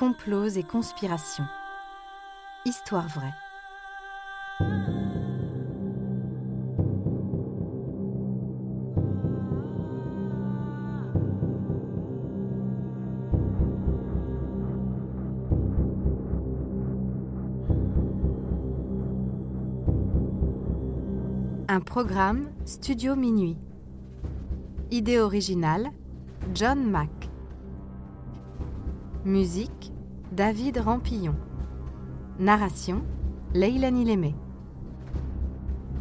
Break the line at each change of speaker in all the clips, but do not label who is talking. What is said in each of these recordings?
complots et conspirations. Histoire vraie. Un programme Studio Minuit. Idée originale John Mack. Musique David Rampillon. Narration Leilani Lémé.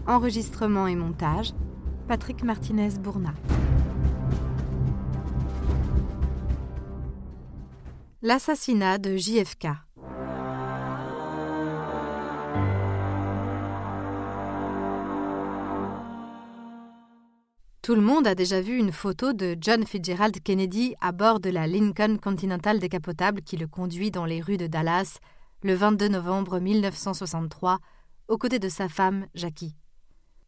Enregistrement et montage Patrick Martinez-Bourna. L'assassinat de JFK. Tout le monde a déjà vu une photo de John Fitzgerald Kennedy à bord de la Lincoln Continental décapotable qui le conduit dans les rues de Dallas le 22 novembre 1963 aux côtés de sa femme Jackie.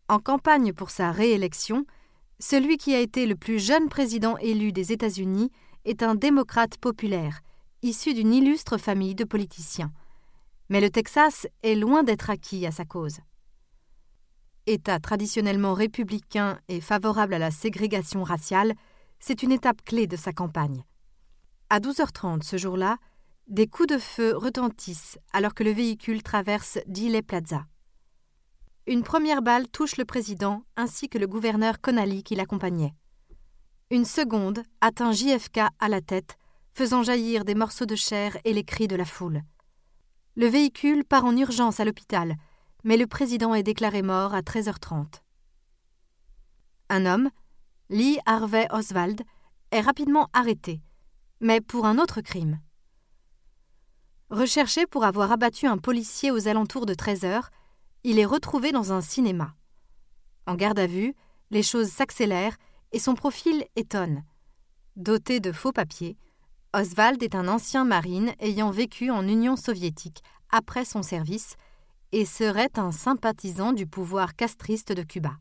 En campagne pour sa réélection, celui qui a été le plus jeune président élu des États-Unis est un démocrate populaire, issu d'une illustre famille de politiciens. Mais le Texas est loin d'être acquis à sa cause. État traditionnellement républicain et favorable à la ségrégation raciale, c'est une étape clé de sa campagne. À 12h30 ce jour-là, des coups de feu retentissent alors que le véhicule traverse Dile Plaza. Une première balle touche le président ainsi que le gouverneur Connally qui l'accompagnait. Une seconde atteint JFK à la tête, faisant jaillir des morceaux de chair et les cris de la foule. Le véhicule part en urgence à l'hôpital, mais le président est déclaré mort à 13h30. Un homme, Lee Harvey Oswald, est rapidement arrêté, mais pour un autre crime. Recherché pour avoir abattu un policier aux alentours de 13 heures, il est retrouvé dans un cinéma. En garde à vue, les choses s'accélèrent et son profil étonne. Doté de faux papiers, Oswald est un ancien marine ayant vécu en Union soviétique après son service et serait un sympathisant du pouvoir castriste de Cuba.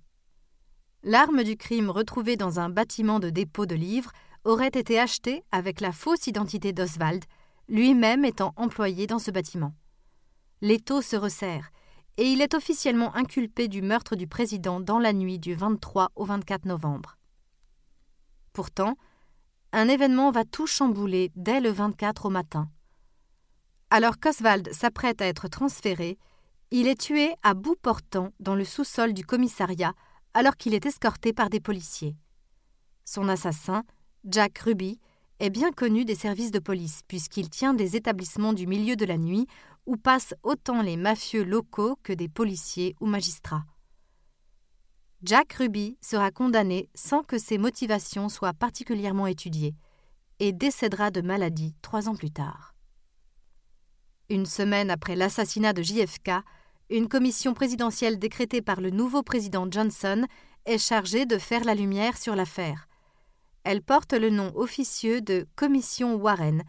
L'arme du crime retrouvée dans un bâtiment de dépôt de livres aurait été achetée avec la fausse identité d'Oswald, lui-même étant employé dans ce bâtiment. L'étau se resserre, et il est officiellement inculpé du meurtre du président dans la nuit du 23 au 24 novembre. Pourtant, un événement va tout chambouler dès le 24 au matin. Alors qu'Oswald s'apprête à être transféré, il est tué à bout portant dans le sous-sol du commissariat alors qu'il est escorté par des policiers. Son assassin, Jack Ruby, est bien connu des services de police puisqu'il tient des établissements du milieu de la nuit où passent autant les mafieux locaux que des policiers ou magistrats. Jack Ruby sera condamné sans que ses motivations soient particulièrement étudiées et décédera de maladie trois ans plus tard. Une semaine après l'assassinat de JFK, une commission présidentielle décrétée par le nouveau président Johnson est chargée de faire la lumière sur l'affaire. Elle porte le nom officieux de Commission Warren,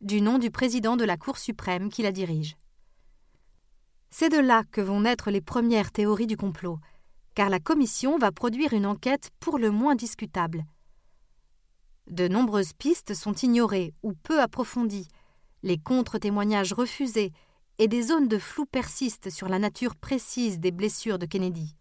du nom du président de la Cour suprême qui la dirige. C'est de là que vont naître les premières théories du complot, car la commission va produire une enquête pour le moins discutable. De nombreuses pistes sont ignorées ou peu approfondies, les contre-témoignages refusés et des zones de flou persistent sur la nature précise des blessures de Kennedy.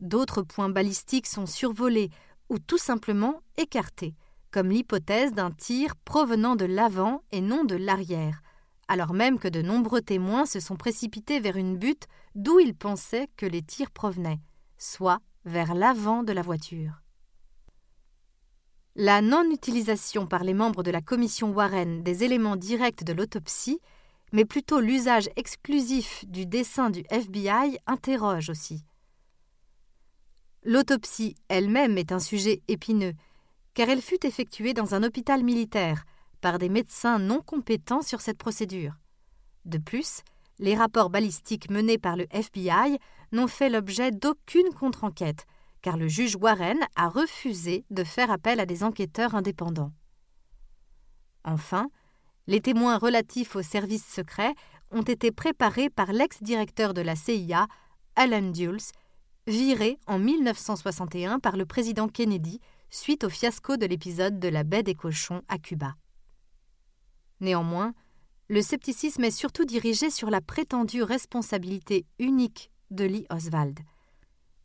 D'autres points balistiques sont survolés ou tout simplement écartés, comme l'hypothèse d'un tir provenant de l'avant et non de l'arrière, alors même que de nombreux témoins se sont précipités vers une butte d'où ils pensaient que les tirs provenaient, soit vers l'avant de la voiture. La non-utilisation par les membres de la commission Warren des éléments directs de l'autopsie mais plutôt l'usage exclusif du dessin du FBI interroge aussi. L'autopsie elle-même est un sujet épineux, car elle fut effectuée dans un hôpital militaire par des médecins non compétents sur cette procédure. De plus, les rapports balistiques menés par le FBI n'ont fait l'objet d'aucune contre-enquête, car le juge Warren a refusé de faire appel à des enquêteurs indépendants. Enfin, les témoins relatifs aux services secrets ont été préparés par l'ex-directeur de la CIA, Alan Dulles, viré en 1961 par le président Kennedy suite au fiasco de l'épisode de la baie des cochons à Cuba. Néanmoins, le scepticisme est surtout dirigé sur la prétendue responsabilité unique de Lee Oswald.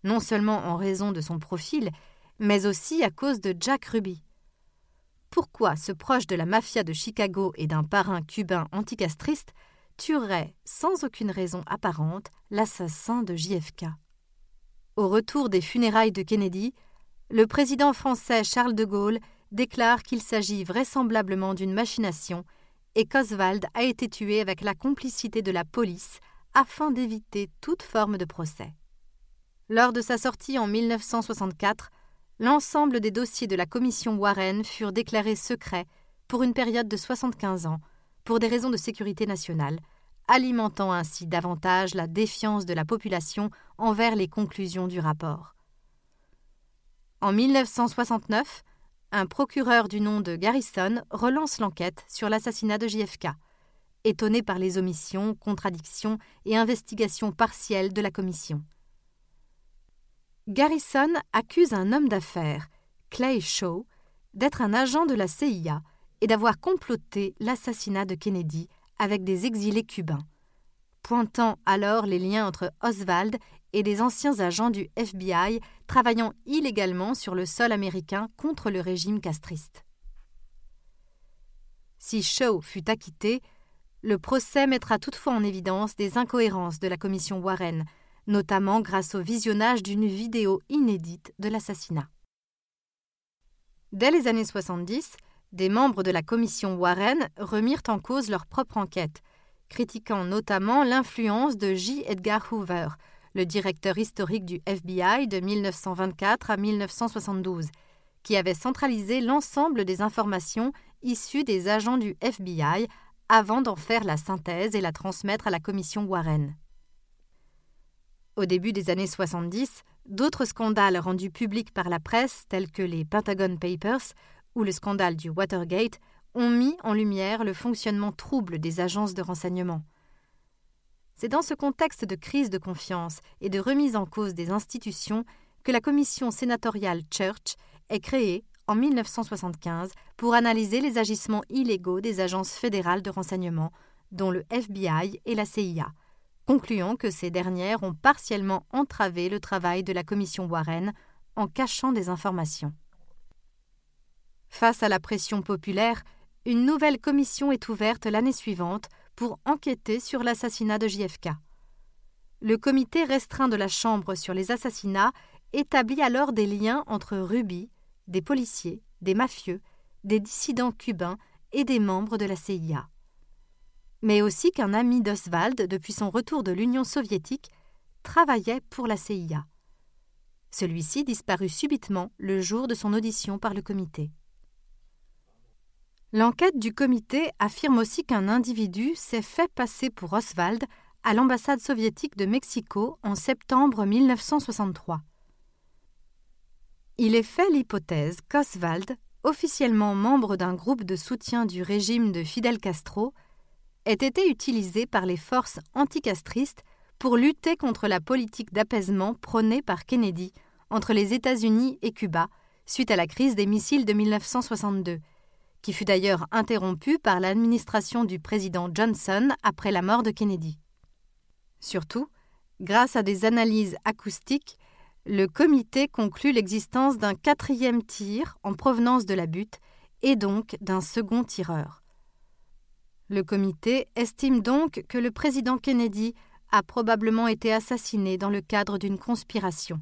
Non seulement en raison de son profil, mais aussi à cause de Jack Ruby. Pourquoi ce proche de la mafia de Chicago et d'un parrain cubain anticastriste tuerait, sans aucune raison apparente, l'assassin de JFK Au retour des funérailles de Kennedy, le président français Charles de Gaulle déclare qu'il s'agit vraisemblablement d'une machination et qu'Oswald a été tué avec la complicité de la police afin d'éviter toute forme de procès. Lors de sa sortie en 1964, l'ensemble des dossiers de la commission Warren furent déclarés secrets pour une période de 75 ans, pour des raisons de sécurité nationale, alimentant ainsi davantage la défiance de la population envers les conclusions du rapport. En 1969, un procureur du nom de Garrison relance l'enquête sur l'assassinat de JFK, étonné par les omissions, contradictions et investigations partielles de la commission. Garrison accuse un homme d'affaires, Clay Shaw, d'être un agent de la CIA et d'avoir comploté l'assassinat de Kennedy avec des exilés cubains, pointant alors les liens entre Oswald et des anciens agents du FBI travaillant illégalement sur le sol américain contre le régime castriste. Si Shaw fut acquitté, le procès mettra toutefois en évidence des incohérences de la commission Warren, notamment grâce au visionnage d'une vidéo inédite de l'assassinat. Dès les années 70, des membres de la commission Warren remirent en cause leur propre enquête, critiquant notamment l'influence de J. Edgar Hoover, le directeur historique du FBI de 1924 à 1972, qui avait centralisé l'ensemble des informations issues des agents du FBI avant d'en faire la synthèse et la transmettre à la commission Warren. Au début des années 70, d'autres scandales rendus publics par la presse, tels que les Pentagon Papers ou le scandale du Watergate, ont mis en lumière le fonctionnement trouble des agences de renseignement. C'est dans ce contexte de crise de confiance et de remise en cause des institutions que la commission sénatoriale Church est créée en 1975 pour analyser les agissements illégaux des agences fédérales de renseignement, dont le FBI et la CIA, concluant que ces dernières ont partiellement entravé le travail de la commission Warren en cachant des informations. Face à la pression populaire, une nouvelle commission est ouverte l'année suivante pour enquêter sur l'assassinat de JFK. Le comité restreint de la Chambre sur les assassinats établit alors des liens entre Ruby, des policiers, des mafieux, des dissidents cubains et des membres de la CIA mais aussi qu'un ami d'Oswald, depuis son retour de l'Union soviétique, travaillait pour la CIA. Celui-ci disparut subitement le jour de son audition par le comité. L'enquête du comité affirme aussi qu'un individu s'est fait passer pour Oswald à l'ambassade soviétique de Mexico en septembre 1963. Il est fait l'hypothèse qu'Oswald, officiellement membre d'un groupe de soutien du régime de Fidel Castro, ait été utilisé par les forces anticastristes pour lutter contre la politique d'apaisement prônée par Kennedy entre les États-Unis et Cuba suite à la crise des missiles de 1962, qui fut d'ailleurs interrompue par l'administration du président Johnson après la mort de Kennedy. Surtout, grâce à des analyses acoustiques, le comité conclut l'existence d'un quatrième tir en provenance de la butte et donc d'un second tireur. Le comité estime donc que le président Kennedy a probablement été assassiné dans le cadre d'une conspiration,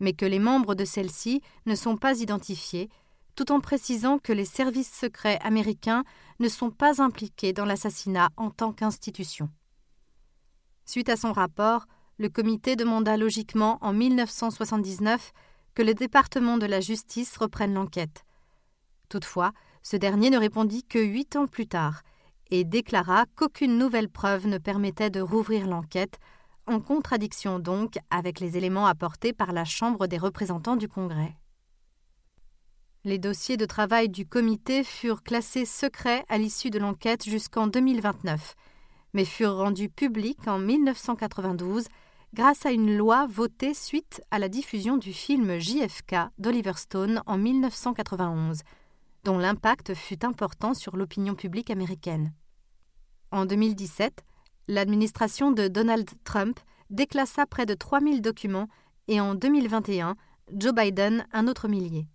mais que les membres de celle-ci ne sont pas identifiés, tout en précisant que les services secrets américains ne sont pas impliqués dans l'assassinat en tant qu'institution. Suite à son rapport, le comité demanda logiquement en 1979 que le département de la justice reprenne l'enquête. Toutefois, ce dernier ne répondit que huit ans plus tard, et déclara qu'aucune nouvelle preuve ne permettait de rouvrir l'enquête, en contradiction donc avec les éléments apportés par la Chambre des représentants du Congrès. Les dossiers de travail du comité furent classés secrets à l'issue de l'enquête jusqu'en 2029, mais furent rendus publics en 1992 grâce à une loi votée suite à la diffusion du film JFK d'Oliver Stone en 1991, dont l'impact fut important sur l'opinion publique américaine. En 2017, l'administration de Donald Trump déclassa près de 3000 documents et en 2021, Joe Biden un autre millier.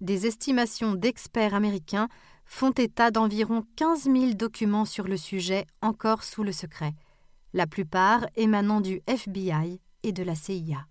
Des estimations d'experts américains font état d'environ 15 000 documents sur le sujet encore sous le secret, la plupart émanant du FBI et de la CIA.